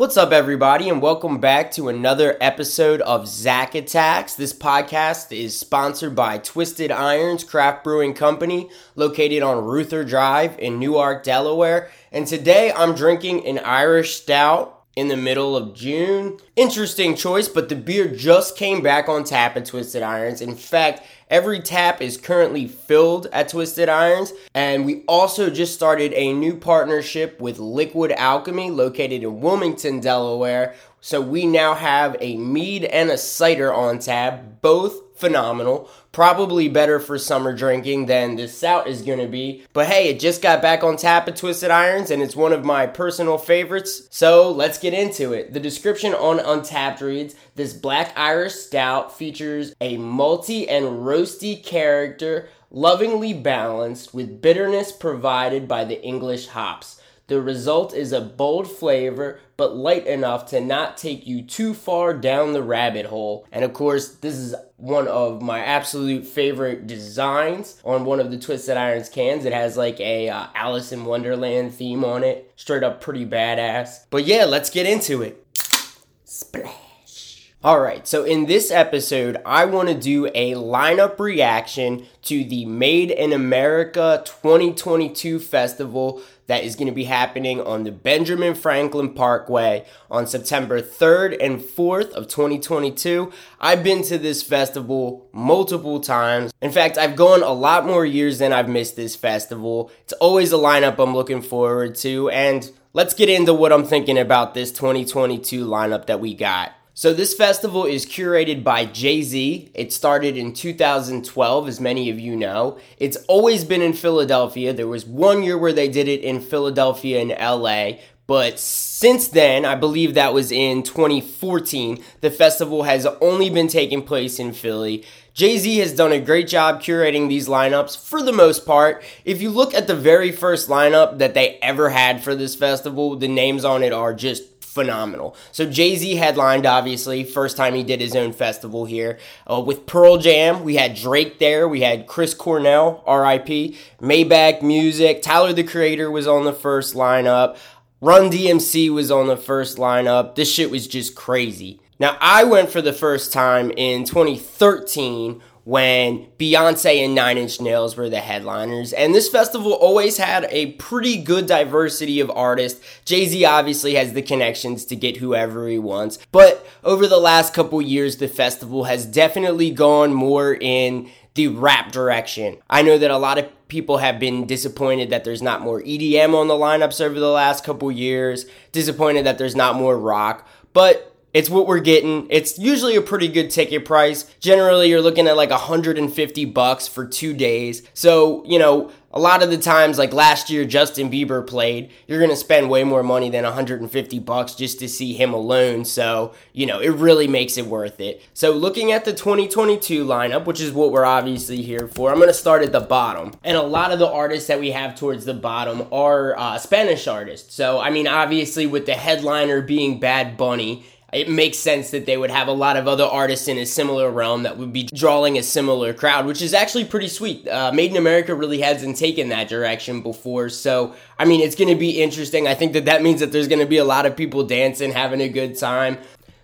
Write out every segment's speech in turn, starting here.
What's up, everybody, and welcome back to another episode of Zac Attacks. This podcast is sponsored by Twisted Irons Craft Brewing Company, located on Ruther Drive in Newark, Delaware. And today I'm drinking an Irish Stout in the middle of June. Interesting choice, but the beer just came back on tap at Twisted Irons. In fact, every tap is currently filled at Twisted Irons. And we also just started a new partnership with Liquid Alchemy, located in Wilmington, Delaware. So we now have a mead and a cider on tap, both phenomenal. Probably better for summer drinking than this stout is going to be. But hey, it just got back on tap at Twisted Irons and it's one of my personal favorites. So let's get into it. The description on Untappd reads This black Irish stout features a malty and roasty character, lovingly balanced with bitterness provided by the English hops. The result is a bold flavor, but light enough to not take you too far down the rabbit hole. And of course, this is one of my absolute favorite designs on one of the Twisted Irons cans. It has like a uh, Alice in Wonderland theme on it. Straight up pretty badass. But yeah, let's get into it. Splash. All right, so in this episode, I want to do a lineup reaction to the Made in America 2022 festival that is going to be happening on the Benjamin Franklin Parkway on September 3rd and 4th of 2022. I've been to this festival multiple times. In fact, I've gone a lot more years than I've missed this festival. It's always a lineup I'm looking forward to and let's get into what I'm thinking about this 2022 lineup that we got. So, this festival is curated by Jay Z. It started in 2012, as many of you know. It's always been in Philadelphia. There was one year where they did it in Philadelphia and LA. But since then, I believe that was in 2014, the festival has only been taking place in Philly. Jay Z has done a great job curating these lineups for the most part. If you look at the very first lineup that they ever had for this festival, the names on it are just phenomenal. So Jay Z headlined, obviously, first time he did his own festival here. Uh, with Pearl Jam, we had Drake there, we had Chris Cornell, RIP, Maybach Music, Tyler the Creator was on the first lineup. Run DMC was on the first lineup. This shit was just crazy. Now, I went for the first time in 2013 when Beyonce and Nine Inch Nails were the headliners. And this festival always had a pretty good diversity of artists. Jay Z obviously has the connections to get whoever he wants. But over the last couple years, the festival has definitely gone more in the rap direction. I know that a lot of people have been disappointed that there's not more EDM on the lineups over the last couple years, disappointed that there's not more rock. But it's what we're getting. It's usually a pretty good ticket price. Generally, you're looking at like 150 bucks for two days. So, you know, a lot of the times, like last year, Justin Bieber played, you're going to spend way more money than 150 bucks just to see him alone. So, you know, it really makes it worth it. So, looking at the 2022 lineup, which is what we're obviously here for, I'm going to start at the bottom. And a lot of the artists that we have towards the bottom are uh, Spanish artists. So, I mean, obviously, with the headliner being Bad Bunny, it makes sense that they would have a lot of other artists in a similar realm that would be drawing a similar crowd, which is actually pretty sweet. Uh, Made in America really hasn't taken that direction before, so I mean, it's going to be interesting. I think that that means that there's going to be a lot of people dancing, having a good time.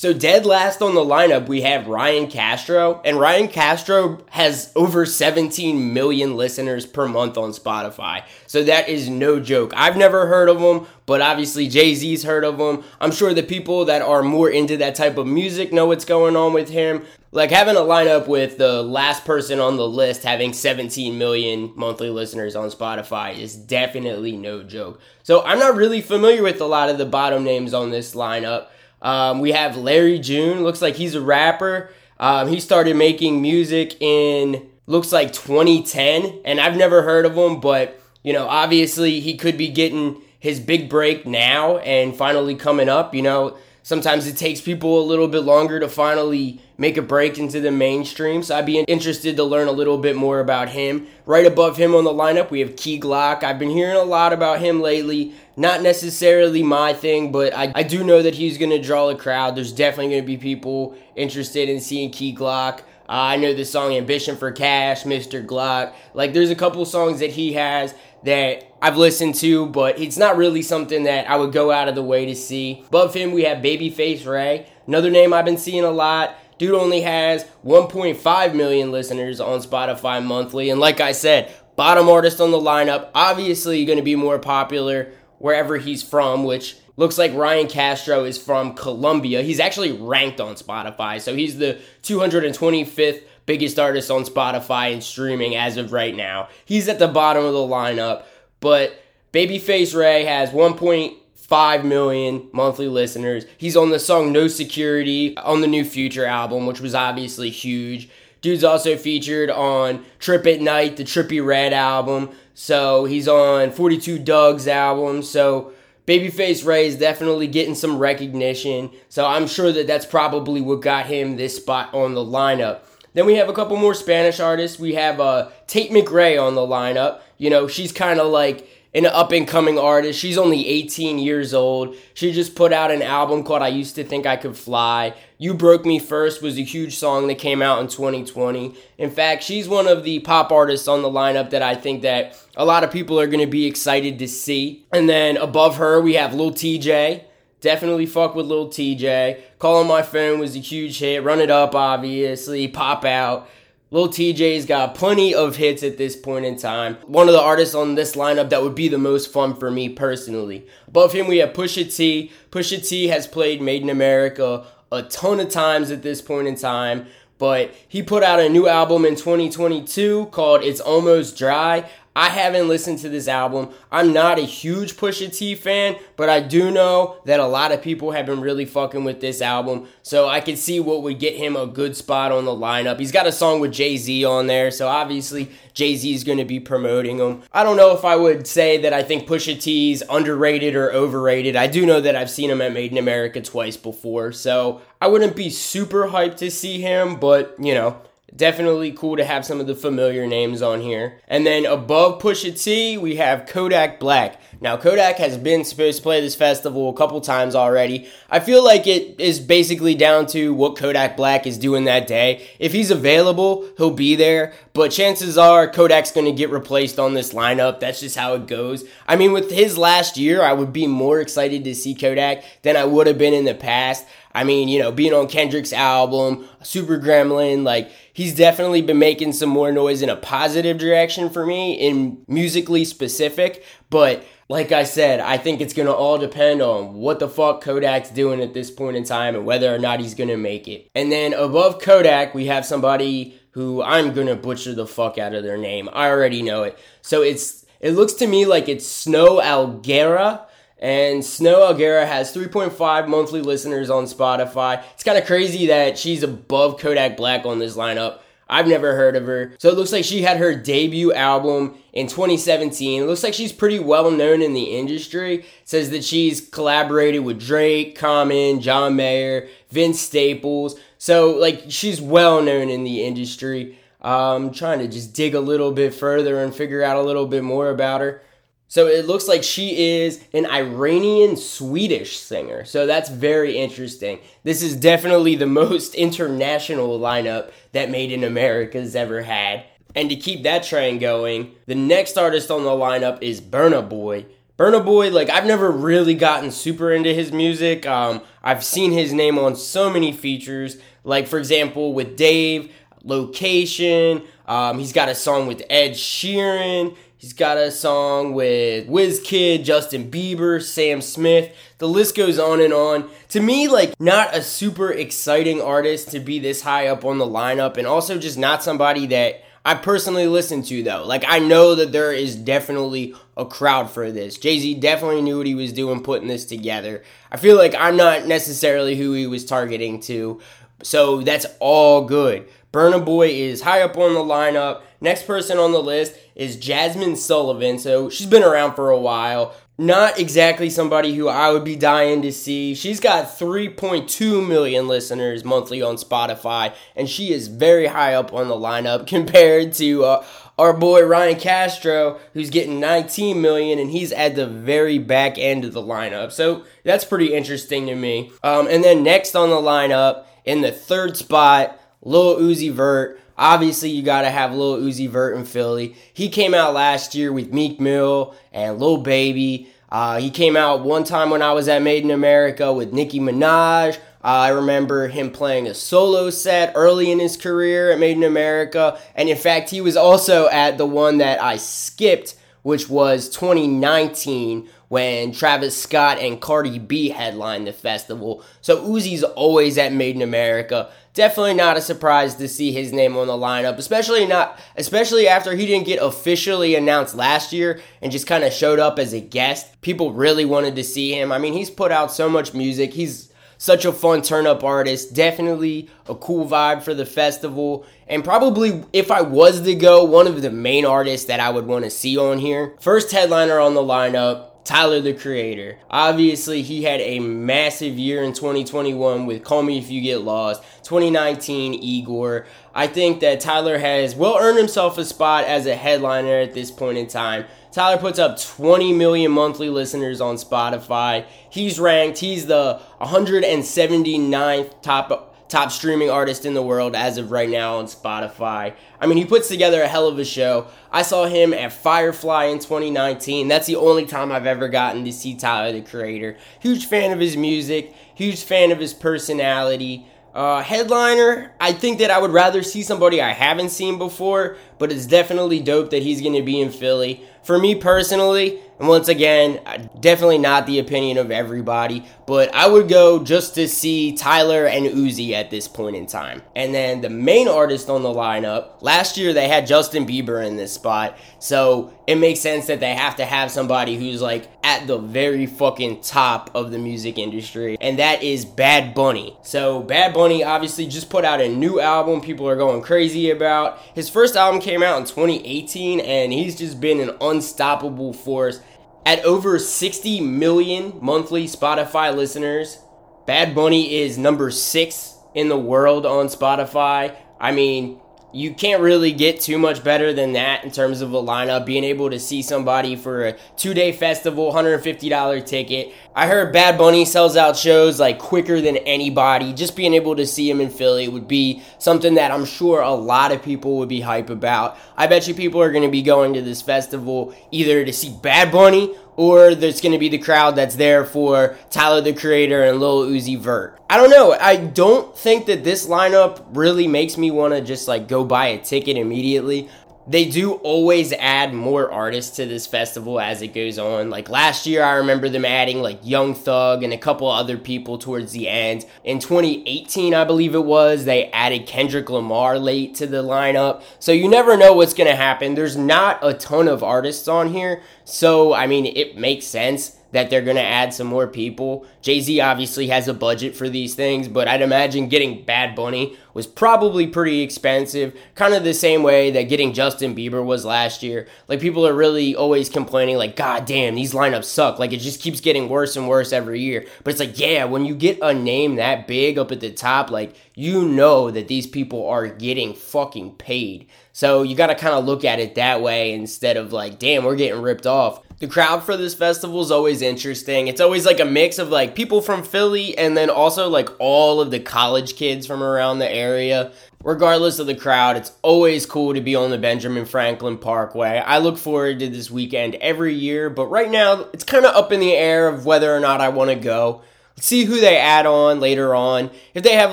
So dead last on the lineup, we have Ryan Castro, and Ryan Castro has over 17 million listeners per month on Spotify. So that is no joke. I've never heard of him, but obviously Jay Z's heard of him. I'm sure the people that are more into that type of music know what's going on with him. Like having a lineup with the last person on the list having 17 million monthly listeners on Spotify is definitely no joke. So I'm not really familiar with a lot of the bottom names on this lineup. Um, we have Larry June. Looks like he's a rapper. Um, he started making music in looks like 2010, and I've never heard of him, but you know, obviously he could be getting his big break now and finally coming up. You know, sometimes it takes people a little bit longer to finally make a break into the mainstream. So I'd be interested to learn a little bit more about him. Right above him on the lineup, we have Key Glock. I've been hearing a lot about him lately. Not necessarily my thing, but I, I do know that he's going to draw a crowd. There's definitely going to be people interested in seeing Key Glock. Uh, I know the song Ambition for Cash, Mr. Glock. Like, there's a couple songs that he has that I've listened to, but it's not really something that I would go out of the way to see. Above him, we have Babyface Ray, another name I've been seeing a lot. Dude only has 1.5 million listeners on Spotify monthly. And like I said, bottom artist on the lineup, obviously going to be more popular wherever he's from, which looks like Ryan Castro is from Colombia. He's actually ranked on Spotify. So he's the 225th biggest artist on Spotify and streaming as of right now. He's at the bottom of the lineup, but Babyface Ray has 1.5 million monthly listeners. He's on the song No Security on the new Future album, which was obviously huge. Dude's also featured on Trip at Knight, the Trippie Redd album. So he's on 42 Dugg's album. So Babyface Ray is definitely getting some recognition. So I'm sure that that's probably what got him this spot on the lineup. Then we have a couple more Spanish artists. We have uh, Tate McRae on the lineup. You know, she's kind of like an up and coming artist. She's only 18 years old. She just put out an album called I Used to Think I Could Fly. You Broke Me First was a huge song that came out in 2020. In fact, she's one of the pop artists on the lineup that I think that a lot of people are going to be excited to see. And then above her, we have Lil Tjay. Definitely fuck with Lil Tjay. Call on My Phone was a huge hit. Run It Up, obviously. Pop Out. Lil Tjay's got plenty of hits at this point in time. One of the artists on this lineup that would be the most fun for me personally. Above him, we have Pusha T. Pusha T has played Made in America a ton of times at this point in time, but he put out a new album in 2022 called It's Almost Dry. I haven't listened to this album. I'm not a huge Pusha T fan, but I do know that a lot of people have been really fucking with this album. So I can see what would get him a good spot on the lineup. He's got a song with Jay Z on there, so obviously Jay Z is going to be promoting him. I don't know if I would say that I think Pusha T's underrated or overrated. I do know that I've seen him at Made in America twice before, so I wouldn't be super hyped to see him, but you know. Definitely cool to have some of the familiar names on here. And then above Pusha T, we have Kodak Black. Now, Kodak has been supposed to play this festival a couple times already. I feel like it is basically down to what Kodak Black is doing that day. If he's available, he'll be there, but chances are Kodak's going to get replaced on this lineup. That's just how it goes. I mean, with his last year, I would be more excited to see Kodak than I would have been in the past. I mean, you know, being on Kendrick's album, Super Gremlin, like he's definitely been making some more noise in a positive direction for me in musically specific, but like I said, I think it's gonna all depend on what the fuck Kodak's doing at this point in time and whether or not he's gonna make it. And then above Kodak, we have somebody who I'm gonna butcher the fuck out of their name. I already know it. So it's it looks to me like it's Snoh Aalegra and Snoh Aalegra has 3.5 monthly listeners on Spotify. It's kind of crazy that she's above Kodak Black on this lineup. I've never heard of her. So it looks like she had her debut album in 2017. It looks like she's pretty well known in the industry. It says that she's collaborated with Drake, Common, John Mayer, Vince Staples. So like she's well known in the industry. I'm trying to just dig a little bit further and figure out a little bit more about her. So it looks like she is an Iranian Swedish singer. So that's very interesting. This is definitely the most international lineup that Made in America's ever had. And to keep that train going, the next artist on the lineup is Burna Boy. Burna Boy, like I've never really gotten super into his music. Um, I've seen his name on so many features, like for example with Dave, Location. Um, he's got a song with Ed Sheeran. He's got a song with Wizkid, Justin Bieber, Sam Smith. The list goes on and on. To me, like, not a super exciting artist to be this high up on the lineup, and also just not somebody that I personally listen to, though. Like, I know that there is definitely a crowd for this. Jay Z definitely knew what he was doing putting this together. I feel like I'm not necessarily who he was targeting to, so that's all good. Burna Boy is high up on the lineup. Next person on the list is Jazmine Sullivan. So she's been around for a while. Not exactly somebody who I would be dying to see. She's got 3.2 million listeners monthly on Spotify, and she is very high up on the lineup compared to uh, our boy Ryan Castro, who's getting 19 million, and he's at the very back end of the lineup. So that's pretty interesting to me. Um, and then next on the lineup, in the third spot, Lil Uzi Vert. Obviously, you got to have Lil Uzi Vert in Philly. He came out last year with Meek Mill and Lil Baby. Uh, he came out one time when I was at Made in America with Nicki Minaj. Uh, I remember him playing a solo set early in his career at Made in America. And in fact, he was also at the one that I skipped, which was 2019 when Travis Scott and Cardi B headlined the festival. So Uzi's always at Made in America. Definitely not a surprise to see his name on the lineup, especially not especially after he didn't get officially announced last year and just kind of showed up as a guest. People really wanted to see him. I mean, he's put out so much music. He's such a fun turn up artist. Definitely a cool vibe for the festival. And probably, if I was to go, one of the main artists that I would want to see on here. First headliner on the lineup. Tyler the Creator. Obviously, he had a massive year in 2021 with Call Me If You Get Lost, 2019 Igor. I think that Tyler has well earned himself a spot as a headliner at this point in time. Tyler puts up 20 million monthly listeners on Spotify. He's ranked, he's the 179th top top streaming artist in the world as of right now on Spotify. I mean, he puts together a hell of a show. I saw him at Firefly in 2019. That's the only time I've ever gotten to see Tyler the Creator. Huge fan of his music, huge fan of his personality. Uh, headliner, I think that I would rather see somebody I haven't seen before, but it's definitely dope that he's going to be in Philly. For me personally, and once again, definitely not the opinion of everybody, but I would go just to see Tyler and Uzi at this point in time. And then the main artist on the lineup, last year they had Justin Bieber in this spot, so it makes sense that they have to have somebody who's like at the very fucking top of the music industry, and that is Bad Bunny. So Bad Bunny obviously just put out a new album people are going crazy about. His first album came out in 2018, and he's just been an unstoppable force at over 60 million monthly Spotify listeners, Bad Bunny is number six in the world on Spotify. I mean, you can't really get too much better than that in terms of a lineup. Being able to see somebody for a two day festival, $150 ticket. I heard Bad Bunny sells out shows like quicker than anybody. Just being able to see him in Philly would be something that I'm sure a lot of people would be hype about. I bet you people are going to be going to this festival either to see Bad Bunny or there's going to be the crowd that's there for Tyler the Creator and Lil Uzi Vert. I don't know. I don't think that this lineup really makes me want to just like go buy a ticket immediately they do always add more artists to this festival as it goes on. Like last year, I remember them adding like Young Thug and a couple other people towards the end. In 2018, I believe it was, they added Kendrick Lamar late to the lineup. So you never know what's going to happen. There's not a ton of artists on here. So, I mean, it makes sense that they're going to add some more people. Jay Z obviously has a budget for these things, but I'd imagine getting Bad Bunny was probably pretty expensive, kind of the same way that getting Justin Bieber was last year. Like, people are really always complaining, like, God damn, these lineups suck. Like, it just keeps getting worse and worse every year. But it's like, yeah, when you get a name that big up at the top, like, you know that these people are getting fucking paid. So you got to kind of look at it that way instead of like, damn, we're getting ripped off. The crowd for this festival is always interesting. It's always like a mix of like people from Philly and then also like all of the college kids from around the area. Regardless of the crowd, it's always cool to be on the Benjamin Franklin Parkway. I look forward to this weekend every year, but right now it's kind of up in the air of whether or not I want to go. Let's see who they add on later on. If they have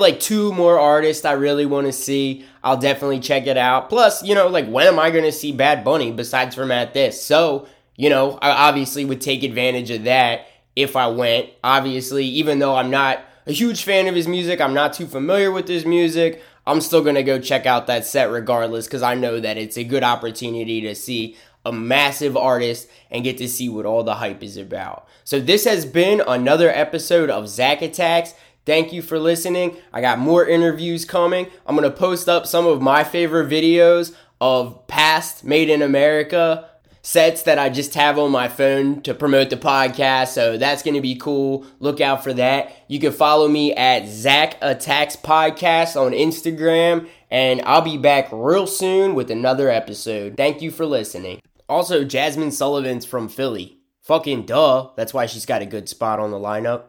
like two more artists I really want to see, I'll definitely check it out. Plus, you know, like when am I going to see Bad Bunny besides from at this? So, you know, I obviously would take advantage of that if I went. Obviously, even though I'm not a huge fan of his music, I'm not too familiar with his music, I'm still to go check out that set regardless because I know that it's a good opportunity to see a massive artist and get to see what all the hype is about. So, this has been another episode of Zac Attacks. Thank you for listening. I got more interviews coming. I'm to post up some of my favorite videos of past Made in America sets that I just have on my phone to promote the podcast. So that's going to be cool. Look out for that. You can follow me at Zac Attacks Podcast on Instagram, and I'll be back real soon with another episode. Thank you for listening. Also, Jazmine Sullivan's from Philly. Fucking duh. That's why she's got a good spot on the lineup.